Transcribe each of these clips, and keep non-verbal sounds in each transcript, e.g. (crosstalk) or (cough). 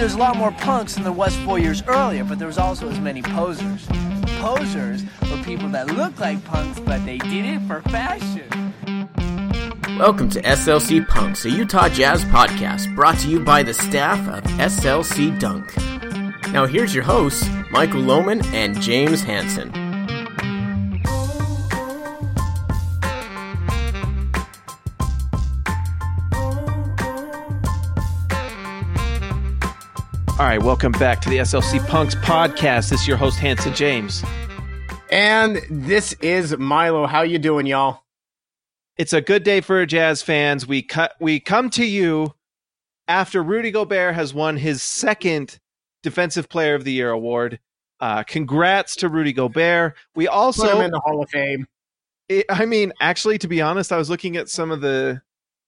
There's a lot more punks than there was four years earlier, but there was also as many posers. Posers were people that look like punks, but they did it for fashion. Welcome to SLC Punks, a Utah Jazz podcast brought to you by the staff of SLC Dunk. Now here's your hosts, Michael Lohman and James Hanson. All right, welcome back to the SLC Punks podcast. This is your host Hanson James. And this is Milo. How you doing, y'all? It's a good day for Jazz fans. We cut we come to you after Rudy Gobert has won his second Defensive Player of the Year award. Uh, congrats to Rudy Gobert. We also Put him in the Hall of Fame. it, I mean, actually, to be honest, I was looking at some of the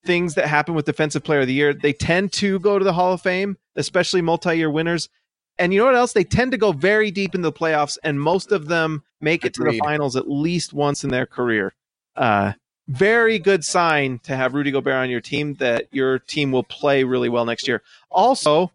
things that happen with Defensive Player of the Year. They tend to go to the Hall of Fame, especially multi-year winners. And you know what else? They tend to go very deep into the playoffs, and most of them make it to the finals at least once in their career. Uh, very good sign to have Rudy Gobert on your team that your team will play really well next year. Also,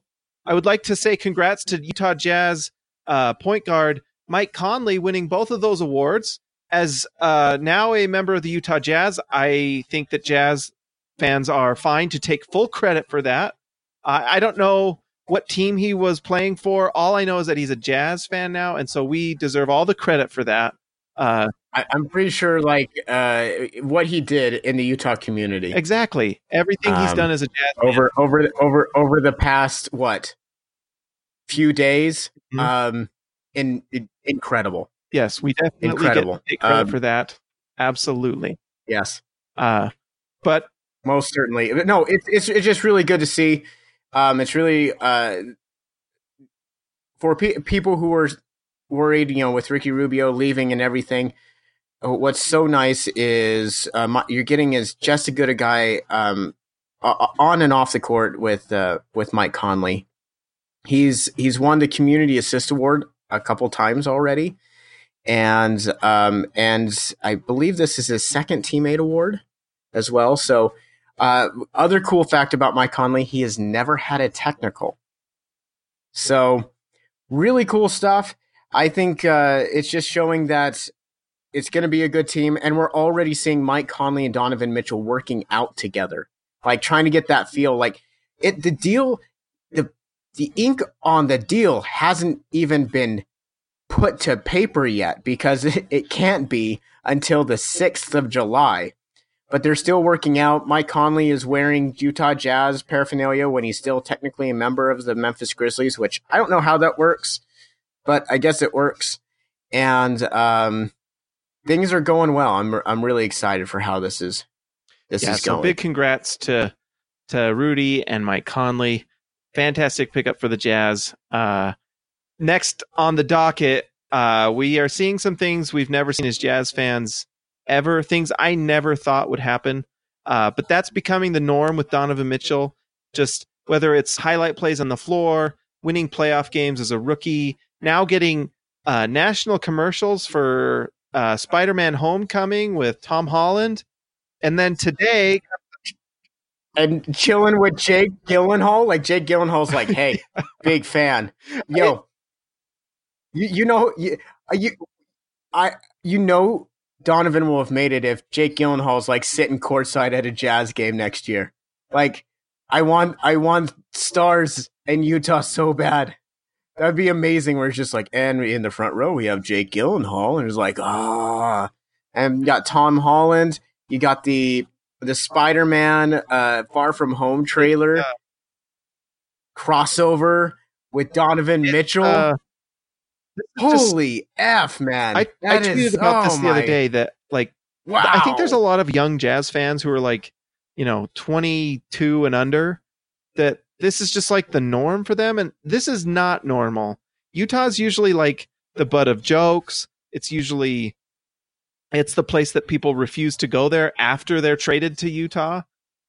I would like to say congrats to Utah Jazz uh, point guard Mike Conley winning both of those awards. As uh, now a member of the Utah Jazz, I think that Jazz fans are fine to take full credit for that. I I don't know what team he was playing for. All I know is that he's a Jazz fan now, and so we deserve all the credit for that. Uh, I, I'm pretty sure, like, uh, what he did in the Utah community exactly, everything he's Um, done as a Jazz fan. over over over over the past what few days, Mhm. um, in, in incredible. Yes, we definitely Incredible. get credit Um, for that. Absolutely. Yes, Uh, but most certainly. No, it's it's it's just really good to see. Um, it's really uh, for pe- people who are worried, you know, with Ricky Rubio leaving and everything. uh, What's so nice is uh, you're getting is just as good a guy um, on and off the court with uh, with Mike Conley. He's he's won the Community Assist Award a couple times already, and um, and I believe this is his second teammate award as well. So, uh, other cool fact about Mike Conley, he has never had a technical. So, really cool stuff. I think uh, it's just showing that it's going to be a good team, and we're already seeing Mike Conley and Donovan Mitchell working out together, like trying to get that feel. Like it, the deal, the the ink on the deal hasn't even been put to paper yet because it, (laughs) it can't be until the sixth of July but they're still working out. Mike Conley is wearing Utah Jazz paraphernalia when he's still technically a member of the Memphis Grizzlies, which I don't know how that works, but I guess it works. And um, things are going well. I'm I'm really excited for how this is this yeah, is so going. big congrats to to Rudy and Mike Conley. Fantastic pickup for the Jazz. Uh, next on the docket, uh, we are seeing some things we've never seen as Jazz fans ever. Things I never thought would happen. Uh, but that's becoming the norm with Donovan Mitchell. Just whether it's highlight plays on the floor, winning playoff games as a rookie, now getting uh, national commercials for uh, Spider-Man: Homecoming with Tom Holland, and then today and chilling with Jake Gyllenhaal, like Jake Gyllenhaal's like, hey, (laughs) big fan, yo, you you know you you I you know Donovan will have made it if Jake Gyllenhaal's like sitting courtside at a Jazz game next year. Like, I want I want stars in Utah so bad. That'd be amazing. Where it's just like, and in the front row we have Jake Gyllenhaal, and it's like, ah, and you got Tom Holland. You got the the Spider Man uh, Far From Home trailer Yeah. crossover with Donovan Mitchell. uh, just- Holy f, man! I, I tweeted is- about oh this the other day that like Wow. I think there's a lot of young jazz fans who are like, you know, 22 and under that this is just like the norm for them. And this is not normal. Utah's usually like the butt of jokes. It's usually it's the place that people refuse to go there after they're traded to Utah.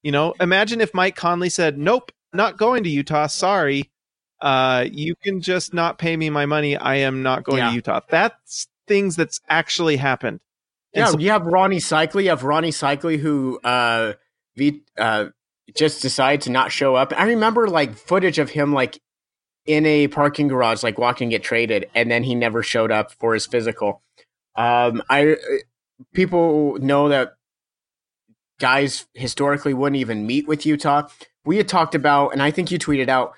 You know, imagine if Mike Conley said, "Nope, not going to Utah. Sorry. Uh, you can just not pay me my money. I am not going Yeah. to Utah." That's things that's actually happened. And Yeah, so- you have Rony Seikaly. You have Rony Seikaly who uh, v, uh, just decided to not show up. I remember like footage of him like in a parking garage, like walking get traded, and then he never showed up for his physical. Um, I people know that guys historically wouldn't even meet with Utah. We had talked about, and I think you tweeted out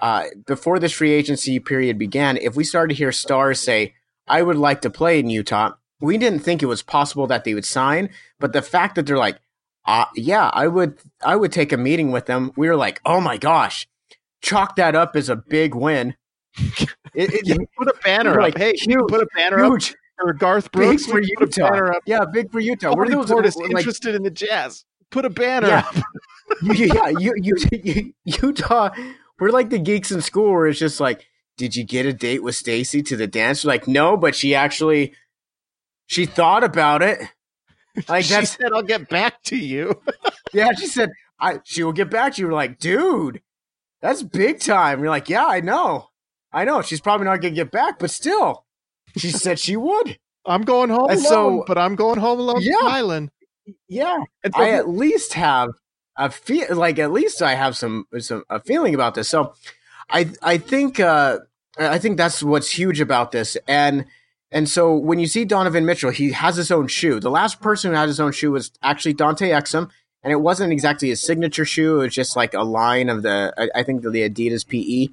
uh, before this free agency period began. If we started to hear stars say, "I would like to play in Utah," we didn't think it was possible that they would sign. But the fact that they're like, uh, "Yeah, I would, I would take a meeting with them," we were like, "Oh my gosh!" Chalk that up as a big win. (laughs) It, it, Yeah, put a banner We're up. like, hey, you huge, put a banner up huge, for Garth big Brooks. for put a Utah. up. Yeah, big for Utah. We're those Portis like, interested in the Jazz. Put a banner Yeah. up. (laughs) yeah, you, you, you, Utah. We're like the geeks in school where it's just like, did you get a date with Stacy to the dance? We're like, no, but she actually, she thought about it. (laughs) Like she that's said, "I'll get back to you." (laughs) yeah. She said, I she will get back to you. We're like, dude, that's big time. You're like, yeah, I know, I know. She's probably not gonna get back, but still, she (laughs) said she would. I'm going home And alone, so- but I'm going home alone Yeah. Island. Yeah, so I at least have a feel like at least I have some some a feeling about this. So I I think uh I think that's what's huge about this. And and so when you see Donovan Mitchell, he has his own shoe. The last person who had his own shoe was actually Dante Exum, and it wasn't exactly his signature shoe. It was just like a line of the I, I think the Adidas PE.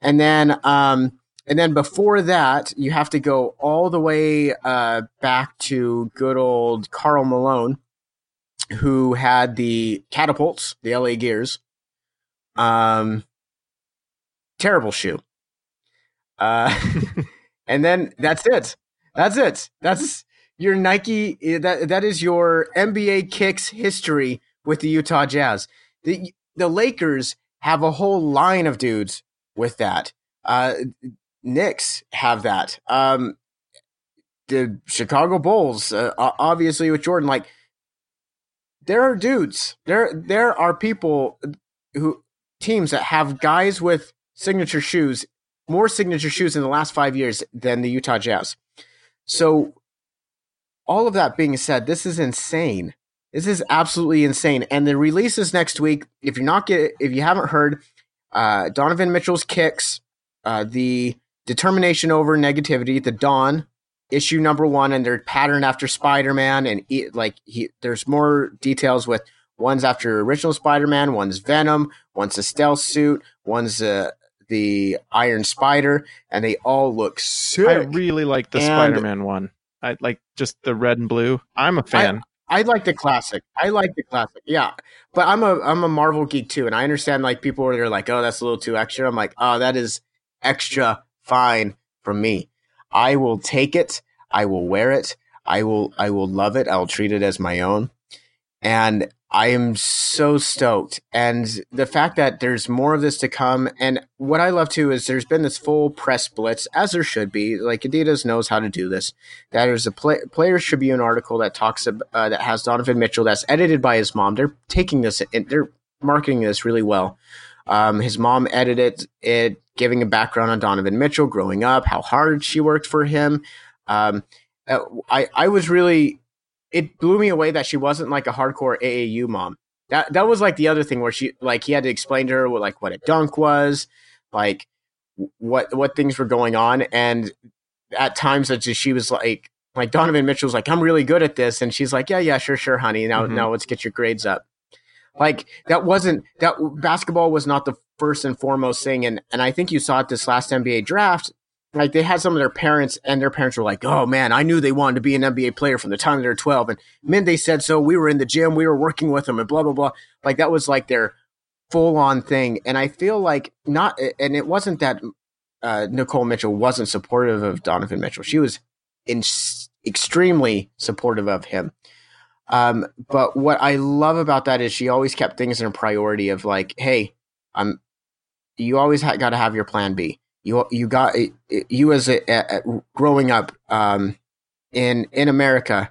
And then um and then before that, you have to go all the way uh, back to good old Karl Malone, who had the catapults, the LA Gears. Um, terrible shoe. Uh, (laughs) and then that's it. That's it. That's your Nike. That that is your NBA kicks history with the Utah Jazz. The the Lakers have a whole line of dudes with that. Uh, Knicks have that. Um, the Chicago Bulls, uh, obviously with Jordan, like there are dudes. There there are people who teams that have guys with signature shoes, more signature shoes in the last five years than the Utah Jazz. So, all of that being said, this is insane. This is absolutely insane. And the release is next week. If you're not get, if you haven't heard, uh, Donovan Mitchell's kicks, uh, the determination over negativity, the Dawn issue number one, and they're patterned after Spider Man, and like he, there's more details with one's after original Spider Man, one's Venom, one's a stealth suit, one's uh, the Iron Spider, and they all look sick. I really like the And- Spider-Man one. I like just the red and blue. I'm a fan. I like the classic. I like the classic. Yeah, but I'm a I'm a Marvel geek too, and I understand like people are like, oh, that's a little too extra. I'm like, oh, that is extra fine for me. I will take it. I will wear it. I will I will love it. I'll treat it as my own. And I am so stoked. And the fact that there's more of this to come. And what I love too is there's been this full press blitz, as there should be. Like Adidas knows how to do this. That is a play, Players Tribune article that talks ab- uh, that has Donovan Mitchell that's edited by his mom. They're taking this and they're marketing this really well. Um, his mom edited it, giving a background on Donovan Mitchell growing up, how hard she worked for him. Um, uh, I I was really it blew me away that she wasn't like a hardcore AAU mom. That that was like the other thing where she like he had to explain to her what like what a dunk was, like what what things were going on, and at times that she was like like Donovan Mitchell was like I'm really good at this, and she's like yeah yeah sure sure honey now Mhm. now let's get your grades up. Like that wasn't that basketball was not the first and foremost thing, and and I think you saw it this last NBA draft. Like they had some of their parents, and their parents were like, "Oh man, I knew they wanted to be an NBA player from the time they were 12." And men, they said so. We were in the gym, we were working with them, and blah blah blah. Like that was like their full on thing. And I feel like not, and it wasn't that uh, Nicole Mitchell wasn't supportive of Donovan Mitchell. She was in, extremely supportive of him. Um, but what I love about that is she always kept things in a priority of like, hey, I'm you always ha- got to have your plan B. You you got you as a, a, a growing up um, in in America,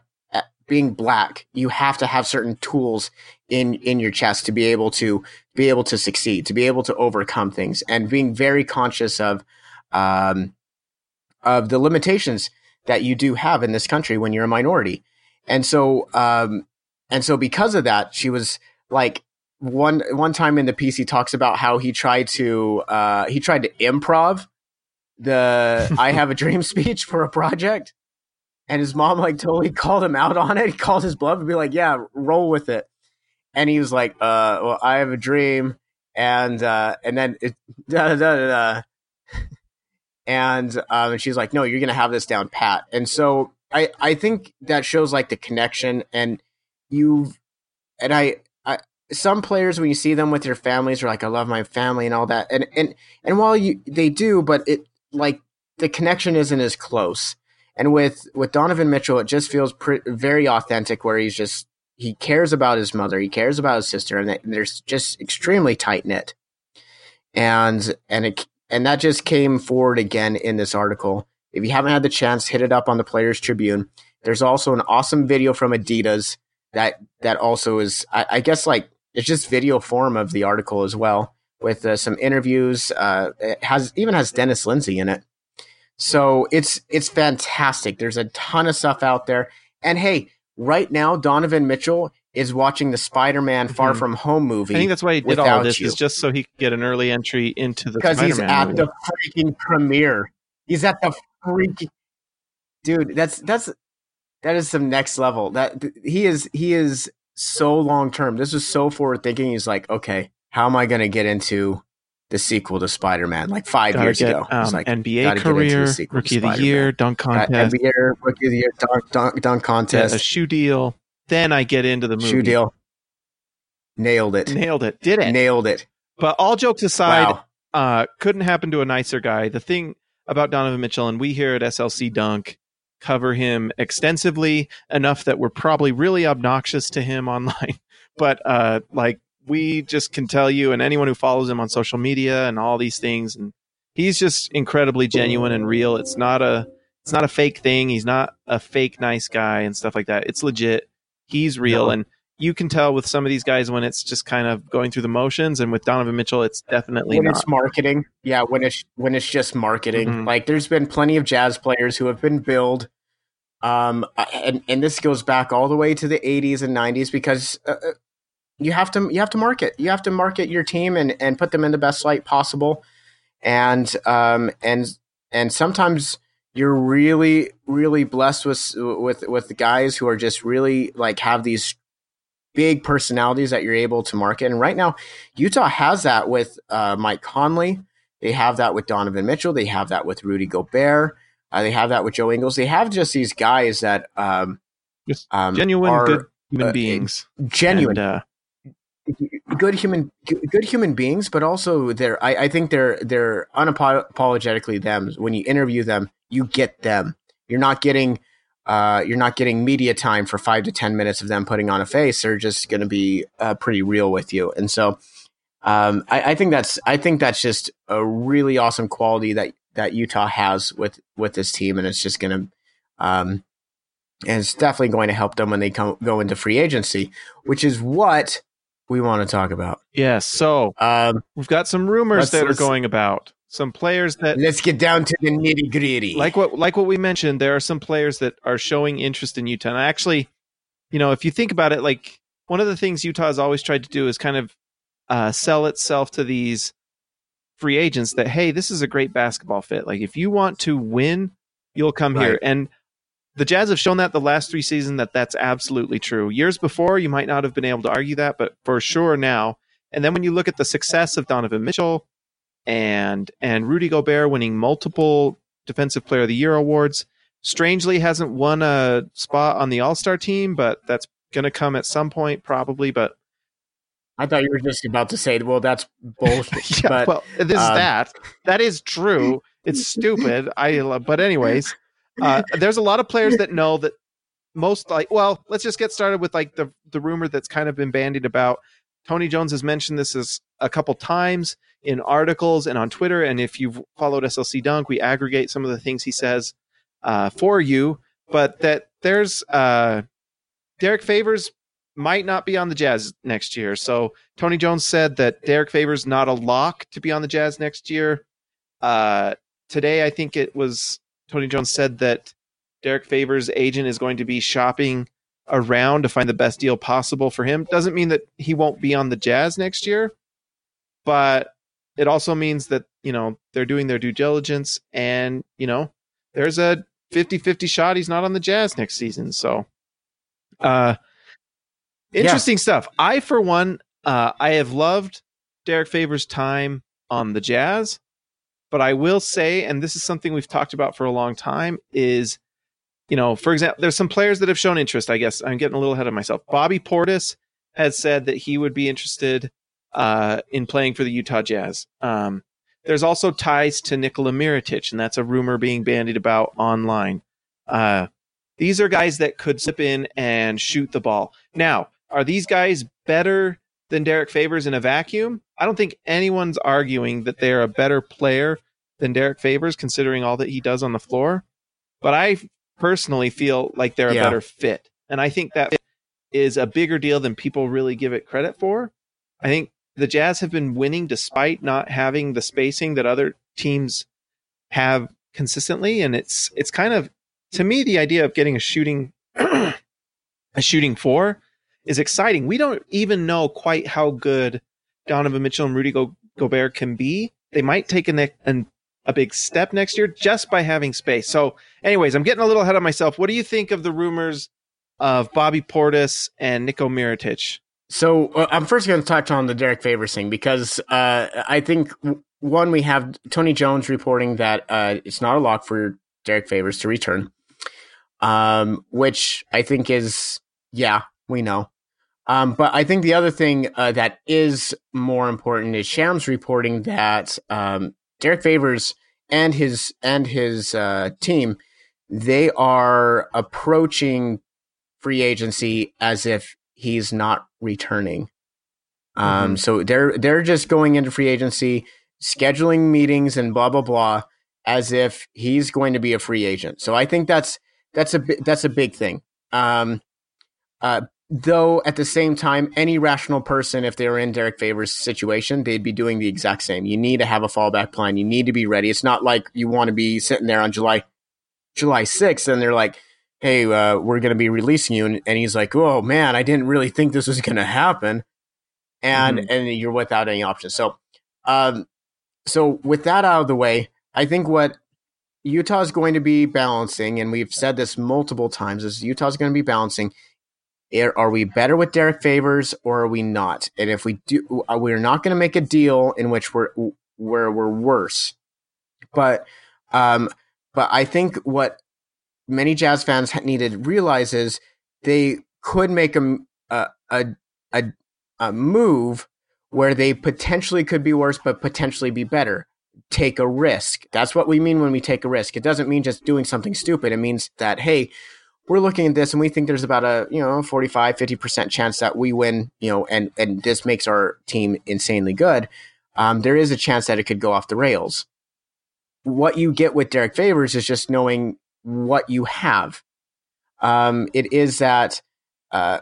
being black, you have to have certain tools in in your chest to be able to be able to succeed, to be able to overcome things, and being very conscious of um, of the limitations that you do have in this country when you're a minority. And so, um, and so because of that, she was like one one time in the piece he talks about how he tried to uh, he tried to improv the (laughs) "I have a dream" speech for a project, and his mom like totally called him out on it. He called his bluff and be like, "Yeah, roll with it." And he was like, "Uh, well, I have a dream," and uh, and then it, (laughs) da, da, da, da. and um, and she's like, "No, you're gonna have this down pat." And so I I think that shows like the connection, and you've and I I some players when you see them with their families are like, "I love my family" and all that, and and and while you they do, but it like the connection isn't as close. And with with Donovan Mitchell, it just feels pre- very authentic, where he's just he cares about his mother, he cares about his sister, and they're just extremely tight knit. And and it and that just came forward again in this article. If you haven't had the chance, hit it up on the Players Tribune. There's also an awesome video from Adidas that that also is, I, I guess, like it's just video form of the article as well, with uh, some interviews. Uh, it has even has Dennis Lindsey in it. So it's it's fantastic. There's a ton of stuff out there. And hey, right now Donovan Mitchell is watching the Spider-Man Far Mhm. From Home movie. I think that's why he did all this you. is just so he could get an early entry into the because he's at movie. the freaking premiere. He's at the freaking dude. That's that's that is some next level. That he is he is so long term. This is so forward thinking. He's like, okay, how am I going to get into the sequel to Spider Man? Like five Gotta years get ago, um, like, NBA gotta get into the career, rookie of the year, dunk contest, NBA Rookie of the Year, dunk, dunk, dunk contest, a shoe deal. Then I get into the movie. shoe deal. Nailed it. Nailed it. Did it. Nailed it. But all jokes aside, Wow. uh, couldn't happen to a nicer guy. The thing about Donovan Mitchell, and we here at SLC Dunk cover him extensively enough that we're probably really obnoxious to him (laughs) online. But uh, like we just can tell you, and anyone who follows him on social media and all these things, and he's just incredibly genuine and real. It's not a it's not a fake thing. He's not a fake nice guy and stuff like that. It's legit. He's real, No. and you can tell with some of these guys when it's just kind of going through the motions, and with Donovan Mitchell, it's definitely when not. it's marketing yeah when it's when it's just marketing Mhm. like there's been plenty of jazz players who have been billed um and and this goes back all the way to the 80s and 90s because uh, uh, you have to you have to market you have to market your team and and put them in the best light possible and um and and sometimes you're really really blessed with with with the guys who are just really like have these big personalities that you're able to market and right now Utah has that with uh, Mike Conley. They have that with Donovan Mitchell. They have that with Rudy Gobert. Uh, they have that with Joe Ingles. They have just these guys that um, Just um, genuine are good human uh, beings. genuine, And, uh, good human, good human beings. But also, they're I, I think they're they're unapologetically them. When you interview them, you get them. You're not getting uh, you're not getting media time for five to ten minutes of them putting on a face. They're just going to be uh, pretty real with you, and so um, I, I think that's I think that's just a really awesome quality that that Utah has with with this team, and it's just going to um, and it's definitely going to help them when they come go into free agency, which is what we want to talk about. yes. So Um, we've got some rumors that are going about. Some players that let's get down to the nitty gritty. like what like what we mentioned. There are some players that are showing interest in Utah. And I actually, you know, if you think about it, like one of the things Utah has always tried to do is kind of uh, sell itself to these free agents that hey, this is a great basketball fit. Like if you want to win, you'll come here. And the Jazz have shown that the last three seasons that that's absolutely true. Years before, you might not have been able to argue that, but for sure now. And then when you look at the success of Donovan Mitchell and and Rudy Gobert winning multiple Defensive Player of the Year awards, strangely hasn't won a spot on the All Star team, but that's going to come at some point probably. But I thought you were just about to say, well, that's bullshit. (laughs) yeah, but well, this is um, that. That is true. It's stupid. I love, but anyways, uh, there's a lot of players that know that most like. Well, let's just get started with like the the rumor that's kind of been bandied about. Tony Jones has mentioned this as a couple times in articles and on Twitter. And if you've followed SLC Dunk, we aggregate some of the things he says uh, for you. But that there's uh, Derrick Favors might not be on the Jazz next year. So Tony Jones said that Derrick Favors not a lock to be on the Jazz next year. Uh, today, I think it was Tony Jones said that Derrick Favors' agent is going to be shopping around to find the best deal possible for him. Doesn't mean that he won't be on the Jazz next year, but it also means that, you know, they're doing their due diligence and, you know, there's a 50-50 shot he's not on the Jazz next season. So uh interesting yeah. stuff. I for one uh I have loved Derrick Favors' time on the Jazz, but I will say and this is something we've talked about for a long time is you know, for example, there's some players that have shown interest. I guess I'm getting a little ahead of myself. Bobby Portis has said that he would be interested uh, in playing for the Utah Jazz. Um, there's also ties to Nikola Mirotic, and that's a rumor being bandied about online. Uh, these are guys that could slip in and shoot the ball. Now, are these guys better than Derrick Favors in a vacuum? I don't think anyone's arguing that they're a better player than Derrick Favors, considering all that he does on the floor. But I personally feel like they're a yeah. better fit. And I think that is a bigger deal than people really give it credit for. I think the Jazz have been winning despite not having the spacing that other teams have consistently. And it's it's kind of to me the idea of getting a shooting (clears throat) a shooting four is exciting. We don't even know quite how good Donovan Mitchell and Rudy Go- Gobert can be. They might take a, an a big step next year just by having space. So, anyways, I'm getting a little ahead of myself. What do you think of the rumors of Bobby Portis and Nico Mirotic? So, uh, I'm first going to touch on the Derrick Favors thing because uh, I think one we have Tony Jones reporting that uh, it's not a lock for Derrick Favors to return, um, which I think is yeah we know. Um, but I think the other thing uh, that is more important is Shams reporting that um, Derrick Favors and his and his uh, team, they are approaching free agency as if he's not returning. Um, mm-hmm. Um, so they're they're just going into free agency, scheduling meetings and blah blah blah, as if he's going to be a free agent. So I think that's that's a that's a big thing. Um, uh, Though at the same time, any rational person, if they were in derek Favors' situation, they'd be doing the exact same. You need to have a fallback plan. You need to be ready. It's not like you want to be sitting there on July July 6th and they're like, hey, uh, we're going to be releasing you. And, and, he's like, oh, man, I didn't really think this was going to happen. And, mm-hmm. and you're without any options. So, um, so with that out of the way, I think what Utah is going to be balancing, and we've said this multiple times, is utah's going to be balancing – are we better with Derrick Favors or are we not? And if we do, uh, we're not going to make a deal in which we're where we're worse. But um, but I think what many Jazz fans need to realize is they could make a a a, a move where they potentially could be worse, but potentially be better. Take a risk. That's what we mean when we take a risk. It doesn't mean just doing something stupid. It means that hey, we're looking at this and we think there's about a you know 45 50% chance that we win you know and and this makes our team insanely good. Um, there is a chance that it could go off the rails. What you get with derek favors is just knowing what you have. Um, it is that uh,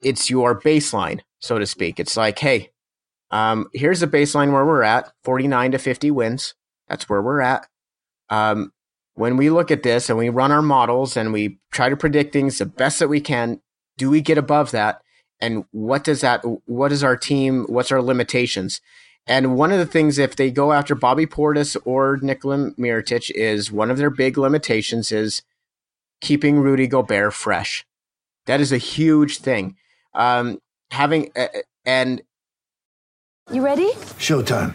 it's your baseline so to speak. It's like hey um, here's the baseline where we're at 49 to 50 wins. That's where we're at. Um, when we look at this and we run our models and we try to predict things the best that we can, do we get above that? And what does that, what is our team, what's our limitations? And one of the things, if they go after Bobby Portis or Nikola Mirotic, is one of their big limitations is keeping Rudy Gobert fresh. That is a huge thing. Um, having, uh, and. You ready? Showtime.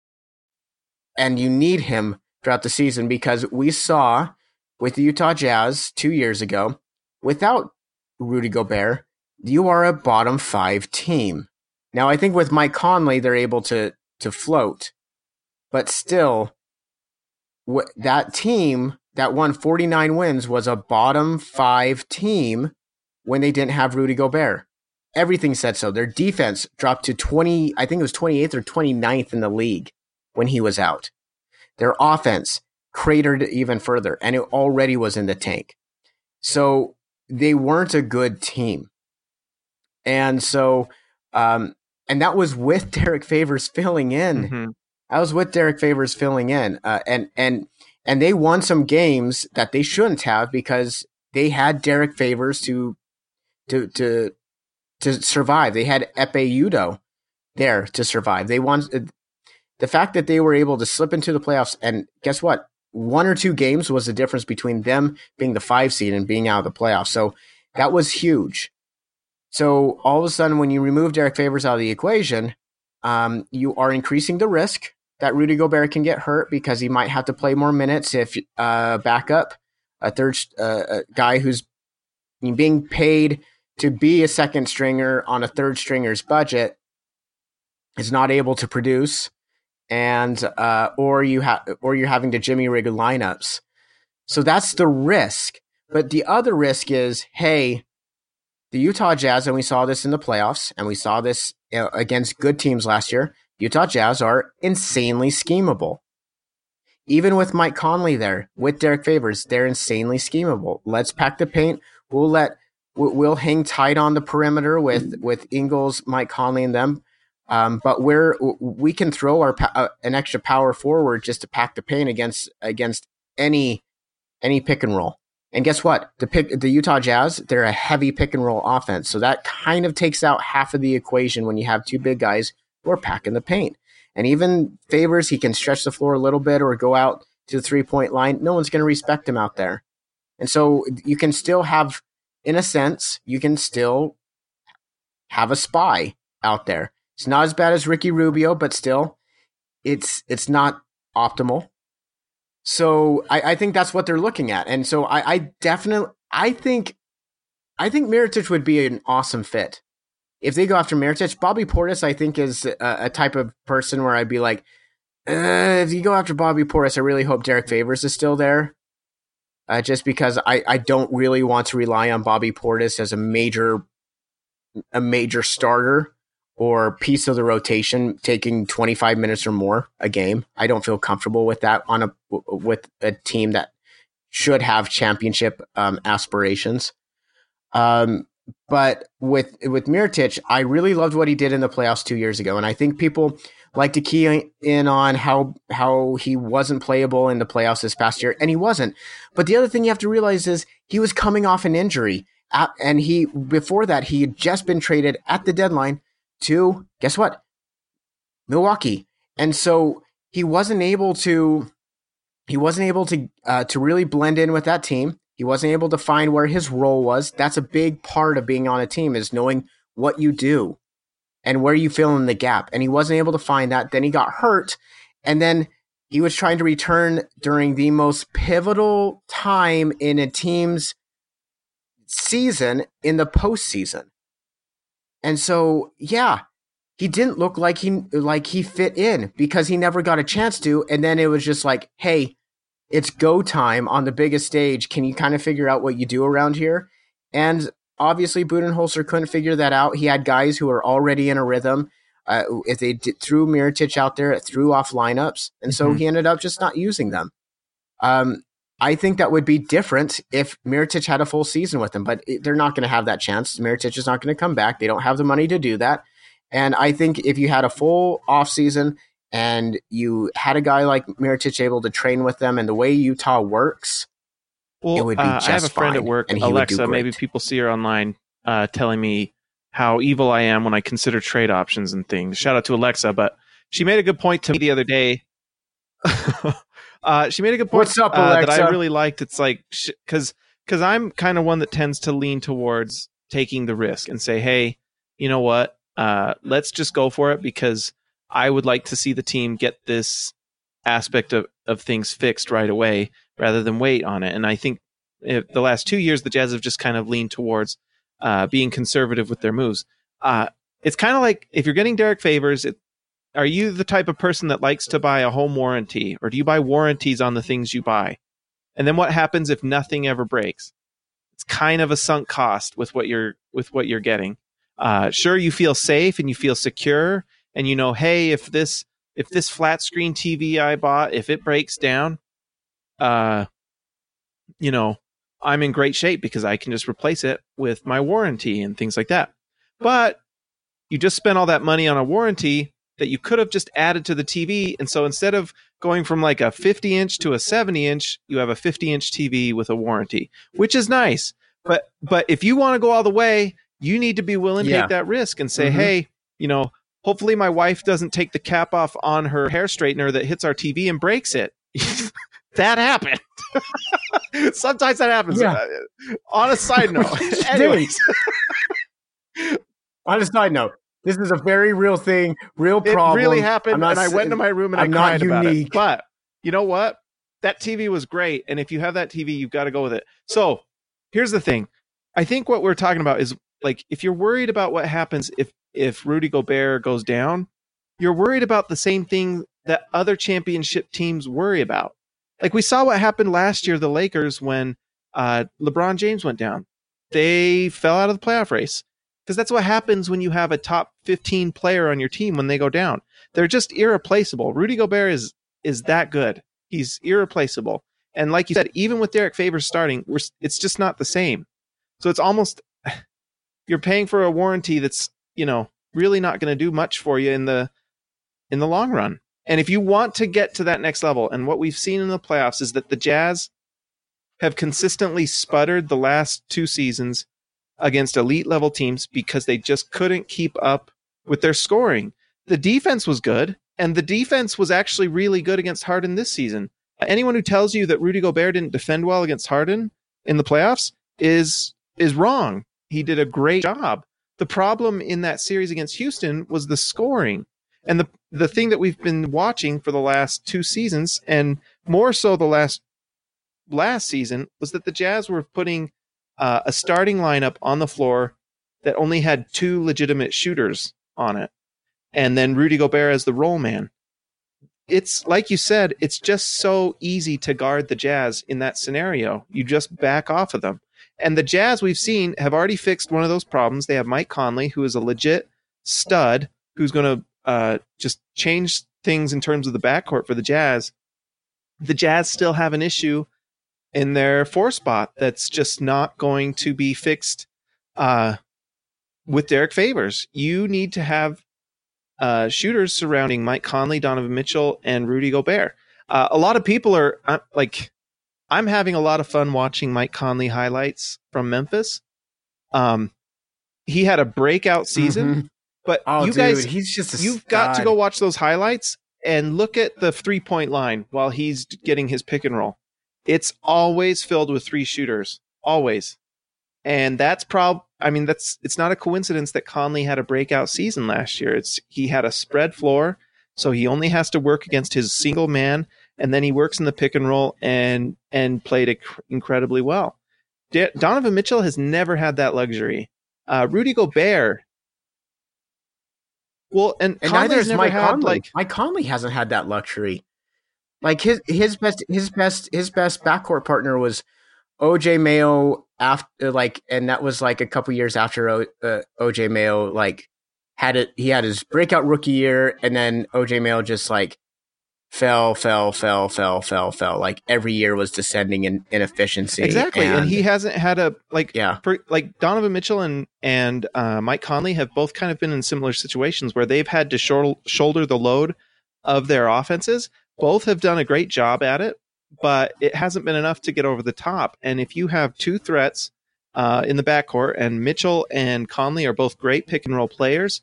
And you need him throughout the season because we saw with the Utah Jazz two years ago, without Rudy Gobert, you are a bottom five team. Now, I think with Mike Conley, they're able to to float, but still, wh- that team that won 49 wins was a bottom five team when they didn't have Rudy Gobert. Everything said so. Their defense dropped to 20, I think it was 28th or 29th in the league when he was out. Their offense cratered even further, and it already was in the tank. So they weren't a good team. And so, um, and that was with (laughs) Derrick Favors filling in. Mhm. I was with Derrick Favors filling in, uh, and and and they won some games that they shouldn't have because they had Derrick Favors to to to to survive. They had Ekpe Udoh there to survive. They won the fact that they were able to slip into the playoffs and guess what? One or two games was the difference between them being the five seed and being out of the playoffs. So that was huge. So all of a sudden, when you remove Derrick Favors out of the equation, um, you are increasing the risk that Rudy Gobert can get hurt because he might have to play more minutes if uh, backup, a third uh, a guy who's being paid to be a second stringer on a third stringer's budget is not able to produce, and uh, or you have or you're having to jimmy rig lineups. So that's the risk. But the other risk is, hey, the Utah Jazz, and we saw this in the playoffs, and we saw this you know, against good teams last year. Utah Jazz are insanely schemable. Even with Mike Conley there, with Derrick Favors, they're insanely schemable. Let's pack the paint. We'll let we'll we'll hang tight on the perimeter with with Ingles, Mike Conley, and them. Um, but we're we can throw our uh, an extra power forward just to pack the paint against against any any pick and roll. And guess what? The pick the Utah Jazz, they're a heavy pick and roll offense. So that kind of takes out half of the equation when you have two big guys who are packing the paint. And even favors, he can stretch the floor a little bit or go out to the three point line. No one's going to respect him out there. And so you can still have, in a sense, you can still have a spy out there. It's not as bad as Ricky Rubio, but still, it's it's not optimal. So I, I think that's what they're looking at. And so I, I definitely I think I think Mirotic would be an awesome fit. If they go after Mirotic, Bobby Portis, I think, is a, a type of person where I'd be like, uh, if you go after Bobby Portis, I really hope Derrick Favors is still there. Uh, just because I, I don't really want to rely on Bobby Portis as a major a major starter or piece of the rotation taking 25 minutes or more a game. I don't feel comfortable with that on a with a team that should have championship um, aspirations. Um, but with with Mirotic, I really loved what he did in the playoffs two years ago, and I think people like to key in on how how he wasn't playable in the playoffs this past year, and he wasn't. But the other thing you have to realize is he was coming off an injury, and he before that he had just been traded at the deadline to guess what, Milwaukee, and so he wasn't able to he wasn't able to uh, to really blend in with that team. He wasn't able to find where his role was. That's a big part of being on a team is knowing what you do and where you fill in the gap. And he wasn't able to find that. Then he got hurt, and then he was trying to return during the most pivotal time in a team's season in the postseason. And so, yeah, he didn't look like he like he fit in because he never got a chance to. And then it was just like, hey, it's go time on the biggest stage. Can you kind of figure out what you do around here? And obviously, Budenholzer couldn't figure that out. He had guys who were already in a rhythm. Uh, if they did, threw Mirotic out there, it threw off lineups, and so Mhm. he ended up just not using them. Um, I think that would be different if Mirotic had a full season with him, but they're not going to have that chance. Mirotic is not going to come back. They don't have the money to do that. And I think if you had a full off season and you had a guy like Mirotic able to train with them and the way Utah works, Well, it would be uh, I have a just friend at work, and he would do Alexa. Maybe people see her online, uh, telling me how evil I am when I consider trade options and things. Shout out to Alexa, but she made a good point to me the other day. (laughs) uh, she made a good point What's up, uh, that I really liked. It's like because because I'm kind of one that tends to lean towards taking the risk and say, hey, you know what? Uh, let's just go for it because I would like to see the team get this aspect of, of things fixed right away rather than wait on it. And I think if the last two years, the Jazz have just kind of leaned towards uh, being conservative with their moves. Uh, it's kind of like if you're getting Derrick Favors, it, are you the type of person that likes to buy a home warranty or do you buy warranties on the things you buy? And then what happens if nothing ever breaks? It's kind of a sunk cost with what you're with what you're getting. Uh, sure, you feel safe and you feel secure, and you know, hey, if this if this flat screen TV I bought if it breaks down, uh, you know, I'm in great shape because I can just replace it with my warranty and things like that. But you just spent all that money on a warranty that you could have just added to the TV. And so instead of going from like a 50 inch to a 70 inch, you have a 50 inch TV with a warranty, which is nice. But but if you want to go all the way, you need to be willing to Yeah. take that risk and say, Mhm. hey, you know, hopefully my wife doesn't take the cap off on her hair straightener that hits our TV and breaks it. (laughs) that happened. (laughs) Sometimes that happens. Yeah. Uh, on a side (laughs) note, anyways, On a side note, this is a very real thing, real it problem. really happened, not and I went into my room and I'm I cried about it. unique. But you know what? That TV was great, and if you have that TV, you've got to go with it. So here's the thing: I think what we're talking about is like if you're worried about what happens if if Rudy Gobert goes down, you're worried about the same thing that other championship teams worry about. Like we saw what happened last year, the Lakers when uh, LeBron James went down. They fell out of the playoff race because that's what happens when you have a top 15 player on your team when they go down. They're just irreplaceable. Rudy Gobert is is that good. He's irreplaceable. And like you said, even with Derrick Favors starting, we're, it's just not the same. So it's almost (sighs) you're paying for a warranty that's you know really not going to do much for you in the in the long run. And if you want to get to that next level, and what we've seen in the playoffs is that the Jazz have consistently sputtered the last two seasons against elite level teams because they just couldn't keep up with their scoring. The defense was good, and the defense was actually really good against Harden this season. Anyone who tells you that Rudy Gobert didn't defend well against Harden in the playoffs is is wrong. He did a great job. The problem in that series against Houston was the scoring. And the the thing that we've been watching for the last two seasons and more so the last last season was that the Jazz were putting uh, a starting lineup on the floor that only had two legitimate shooters on it, and then Rudy Gobert as the role man. It's like you said, it's just so easy to guard the Jazz in that scenario. You just back off of them. And the Jazz we've seen have already fixed one of those problems. They have Mike Conley, who is a legit stud, who's going to uh, just change things in terms of the backcourt for the Jazz. The Jazz still have an issue in their four spot that's just not going to be fixed uh, with Derrick Favors. You need to have uh, shooters surrounding Mike Conley, Donovan Mitchell, and Rudy Gobert. Uh, a lot of people are uh, like, I'm having a lot of fun watching Mike Conley highlights from Memphis. Um, he had a breakout season, Mhm. but Oh, you dude, guys, he's just you've got to go watch those highlights and look at the three point line while he's getting his pick and roll. It's always filled with three shooters, always. And that's prob I mean that's it's not a coincidence that Conley had a breakout season last year. It's he had a spread floor, so he only has to work against his single man and then he works in the pick and roll and and played inc- incredibly well. D- Donovan Mitchell has never had that luxury. Uh, Rudy Gobert well, and, And Conley's neither is never Mike had, Conley. like Mike Conley hasn't had that luxury. Like his his best his best his best backcourt partner was OJ Mayo after like, and that was like a couple years after o, uh, OJ Mayo like had it. He had his breakout rookie year, and then OJ Mayo just like fell, fell, fell, fell, fell, fell. Like every year was descending in, in efficiency. Exactly, and, he hasn't had a like Yeah. for, like Donovan Mitchell and and uh, Mike Conley have both kind of been in similar situations where they've had to shor- shoulder the load of their offenses. Both have done a great job at it, but it hasn't been enough to get over the top. And if you have two threats uh, in the backcourt, and Mitchell and Conley are both great pick and roll players,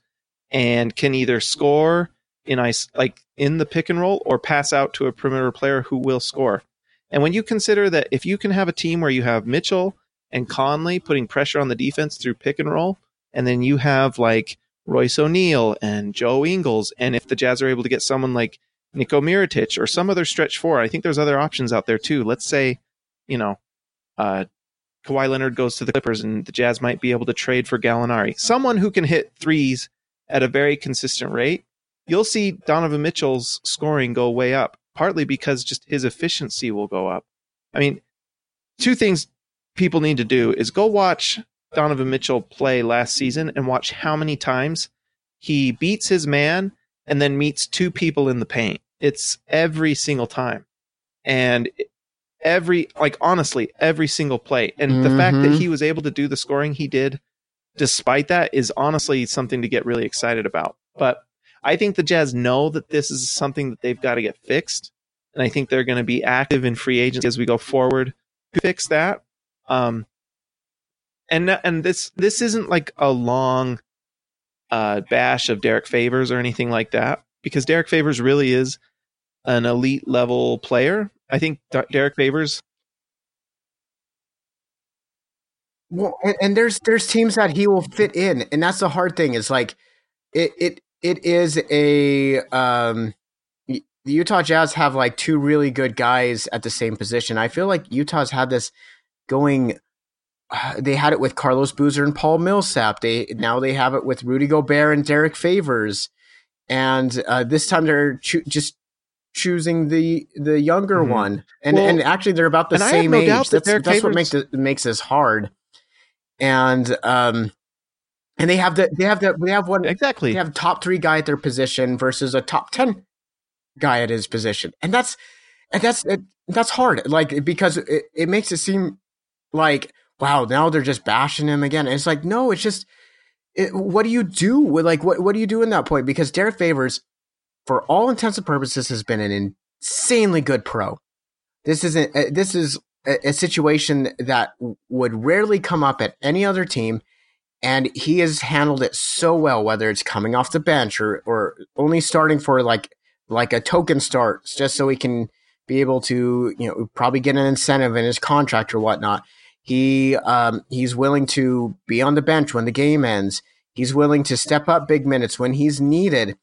and can either score in ice like in the pick and roll or pass out to a perimeter player who will score. And when you consider that if you can have a team where you have Mitchell and Conley putting pressure on the defense through pick and roll, and then you have like Royce O'Neale and Joe Ingles, and if the Jazz are able to get someone like Nico Mirotic or some other stretch four, I think there's other options out there too. Let's say, you know, uh, Kawhi Leonard goes to the Clippers and the Jazz might be able to trade for Gallinari, someone who can hit threes at a very consistent rate. You'll see Donovan Mitchell's scoring go way up, partly because just his efficiency will go up. I mean, two things people need to do is go watch Donovan Mitchell play last season and watch how many times he beats his man and then meets two people in the paint. It's every single time. And every, like, honestly, every single play. And mm-hmm. the fact that Mm-hmm. he was able to do the scoring he did despite that is honestly something to get really excited about. But I think the Jazz know that this is something that they've got to get fixed. And I think they're going to be active in free agency as we go forward to fix that. Um, and and this this isn't like a long uh, bash of Derrick Favors or anything like that because Derrick Favors really is an elite level player. I think D- Derrick Favors. Well, and, and there's there's teams that he will fit in, and that's the hard thing. Is like it it it is a um the Utah Jazz have like two really good guys at the same position. I feel like Utah's had this going. (sighs) They had it with Carlos Boozer and Paul Millsap. They now they have it with Rudy Gobert and Derrick Favors, and uh, this time they're choo- just choosing the the younger Mhm. one. And Well, and actually they're about the and I have same no age. that that's that's what makes it makes this hard. And um, and they have the they have the they have one Exactly. they have top three guy at their position versus a top ten guy at his position, and that's and that's it, that's hard. Like because it, it makes it seem like wow now they're just bashing him again. And it's like no, it's just it, what do you do with like what what do you do in that point? Because Derrick Favors, for all intents and purposes, has been an insanely good pro. This isn't this is a, a situation that would rarely come up at any other team and he has handled it so well whether it's coming off the bench or or only starting for like like a token start just so he can be able to you know probably get an incentive in his contract or whatnot he um he's willing to be on the bench when the game ends he's willing to step up big minutes when he's needed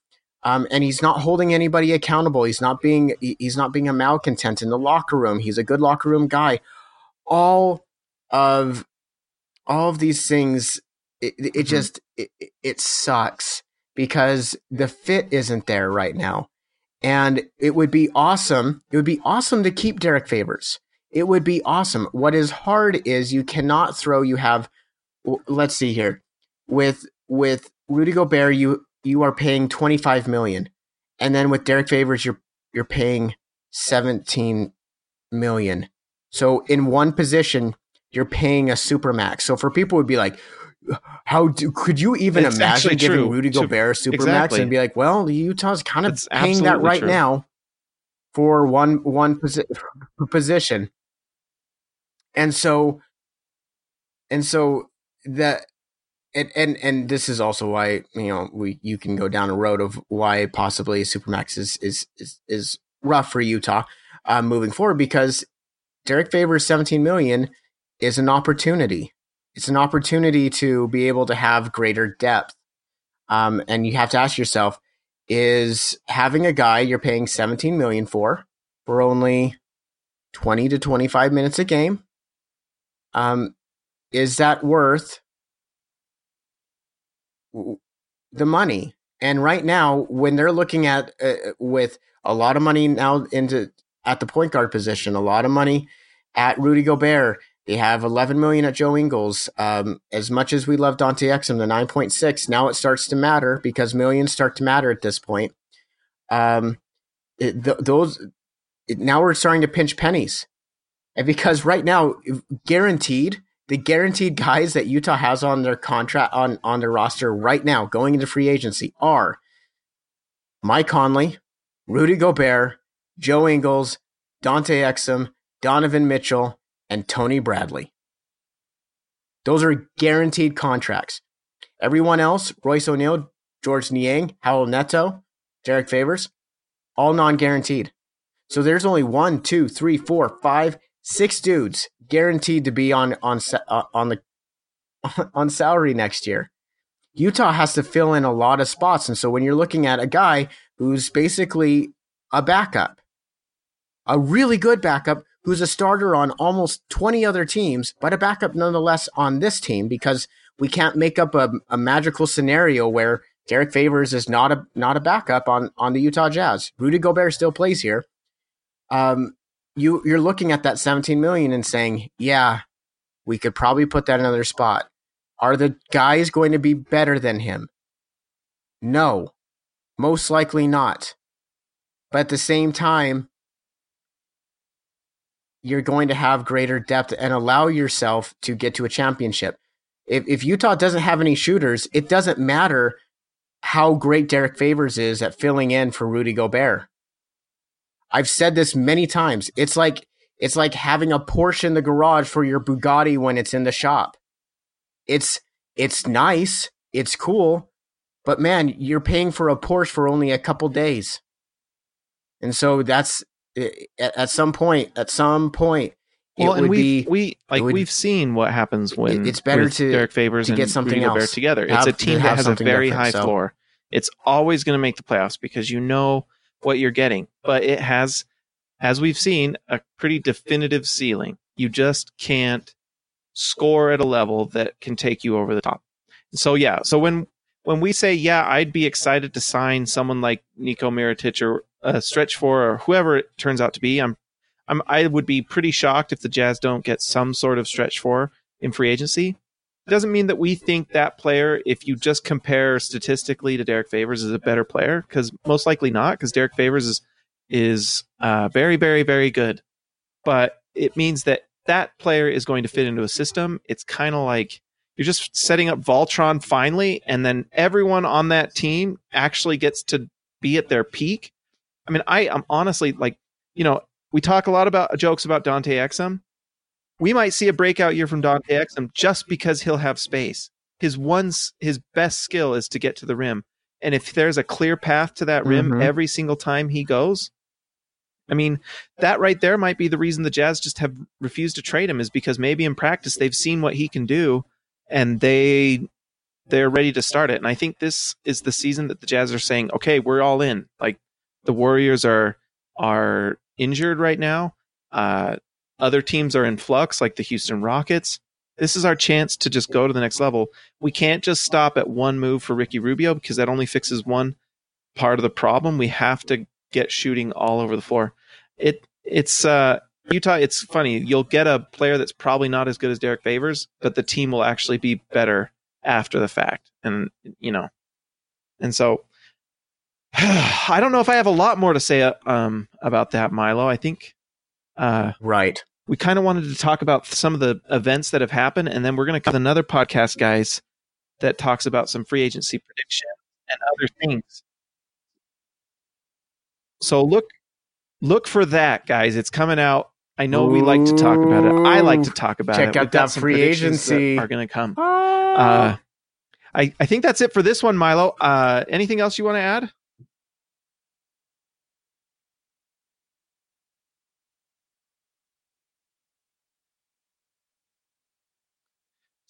um, and he's not holding anybody accountable. He's not being he's not being a malcontent in the locker room. He's a good locker room guy. All of all of these things, it, it just it, it sucks because the fit isn't there right now. And it would be awesome. It would be awesome to keep Derrick Favors. It would be awesome. What is hard is you cannot throw. You have, let's see here, with with Rudy Gobert, you you are paying twenty five million, and then with Derrick Favors, you're you're paying seventeen million. So in one position, you're paying a supermax. So for people would be like, how do, could you even It's imagine giving true. Rudy Gobert a supermax exactly. and be like, well, Utah's kind of It's paying that right true. now for one one posi- position. And so and so that and, and and this is also why you know we you can go down a road of why possibly supermax is is is, is rough for Utah uh, moving forward because Derrick Favors 17 million is an opportunity. It's an opportunity to be able to have greater depth. Um, and you have to ask yourself, is having a guy you're paying 17 million for, for only 20 to 25 minutes a game, um, is that worth the money? And right now, when they're looking at uh, with a lot of money now into at the point guard position, a lot of money at Rudy Gobert. They have 11 million at Joe Ingles. Um, as much as we love Dante Exum, the 9.6, now it starts to matter because millions start to matter at this point. Um, it, th- those it, now we're starting to pinch pennies, and because right now, guaranteed the guaranteed guys that Utah has on their contract on on their roster right now going into free agency are Mike Conley, Rudy Gobert, Joe Ingles, Dante Exum, Donovan Mitchell, and Tony Bradley. Those are guaranteed contracts. Everyone else, Royce O'Neale, George Niang, Raul Neto, Derrick Favors, all non guaranteed. So there's only one, two, three, four, five, six dudes guaranteed to be on on uh, on the (laughs) on salary next year. Utah has to fill in a lot of spots, and so when you're looking at a guy who's basically a backup, a really good backup who's a starter on almost 20 other teams, but a backup nonetheless on this team because we can't make up a, a magical scenario where Derrick Favors is not a not a backup on on the Utah Jazz. Rudy Gobert still plays here. Um, you you're looking at that 17 million and saying, yeah, we could probably put that in another spot. Are the guys going to be better than him? No, most likely not. But at the same time, you're going to have greater depth and allow yourself to get to a championship. If, if Utah doesn't have any shooters, it doesn't matter how great Derrick Favors is at filling in for Rudy Gobert. I've said this many times. It's like it's like having a Porsche in the garage for your Bugatti when it's in the shop. It's it's nice, it's cool, but man, you're paying for a Porsche for only a couple days. And so that's at some point, at some point, well, and we we like would, we've seen what happens when it's better to Derrick Favors to get something Rudy else together. Have, it's a team that has a very high so. floor. It's always going to make the playoffs because you know what you're getting, but it has, as we've seen, a pretty definitive ceiling. You just can't score at a level that can take you over the top. So yeah, so when when we say yeah, I'd be excited to sign someone like Nico Mirotic or a stretch four or whoever it turns out to be. I'm, I'm, I would be pretty shocked if the Jazz don't get some sort of stretch four in free agency. Doesn't mean that we think that player, if you just compare statistically to Derrick Favors, is a better player because most likely not, because Derrick Favors is is uh, very, very, very good. But it means that that player is going to fit into a system. It's kind of like you're just setting up Voltron finally, and then everyone on that team actually gets to be at their peak I mean, I am honestly like, you know, we talk a lot about jokes about Dante Exum. We might see a breakout year from Dante Exum just because he'll have space. His one, his best skill is to get to the rim, and if there's a clear path to that rim mm-hmm. every single time he goes, I mean, that right there might be the reason the Jazz just have refused to trade him is because maybe in practice they've seen what he can do, and they they're ready to start it. And I think this is the season that the Jazz are saying, okay, we're all in. Like the Warriors are are injured right now. Uh, other teams are in flux, like the Houston Rockets. This is our chance to just go to the next level. We can't just stop at one move for Ricky Rubio because that only fixes one part of the problem. We have to get shooting all over the floor. It it's uh, Utah. It's funny. You'll get a player that's probably not as good as Derrick Favors, but the team will actually be better after the fact. And you know, and so (sighs) I don't know if I have a lot more to say uh, um, about that, Milo. I think uh, right. We kind of wanted to talk about some of the events that have happened, and then we're going to cut another podcast, guys, that talks about some free agency prediction and other things. So look, look for that, guys. It's coming out. I know Ooh. we like to talk about it. I like to talk about Check it. Check out that free agency that are going to come. Ah. Uh, I, I think that's it for this one, Milo. Uh, anything else you want to add?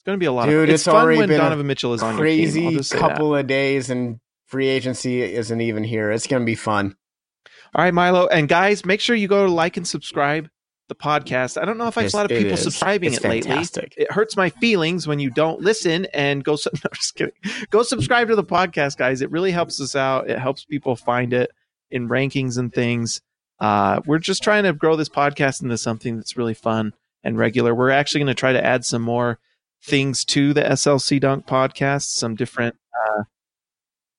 Going to be a lot. Dude, of, it's, it's fun when Donovan Mitchell is on crazy couple that. of days and free agency isn't even here. It's going to be fun. All right, Milo, and guys, make sure you go to like and subscribe the podcast. I don't know if I have a lot of people subscribing it's it fantastic. lately. It hurts my feelings when you don't listen and go. (laughs) No, just kidding. Go subscribe to the podcast, guys. It really helps us out. It helps people find it in rankings and things. Uh, we're just trying to grow this podcast into something that's really fun and regular. We're actually going to try to add some more things to the SLC Dunk podcast, some different uh,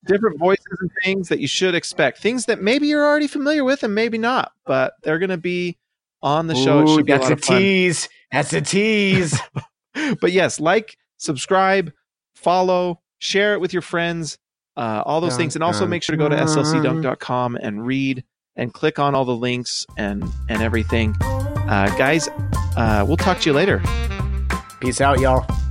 different voices and things that you should expect. Things that maybe you're already familiar with and maybe not, but they're going to be on the show. Ooh, that's a, a tease. That's a tease. (laughs) but yes, like, subscribe, follow, share it with your friends, uh, all those dun, things, and also dun, make sure to go to slcdunk.com and read and click on all the links and and everything. Uh, guys, uh, we'll talk to you later. Peace out, y'all.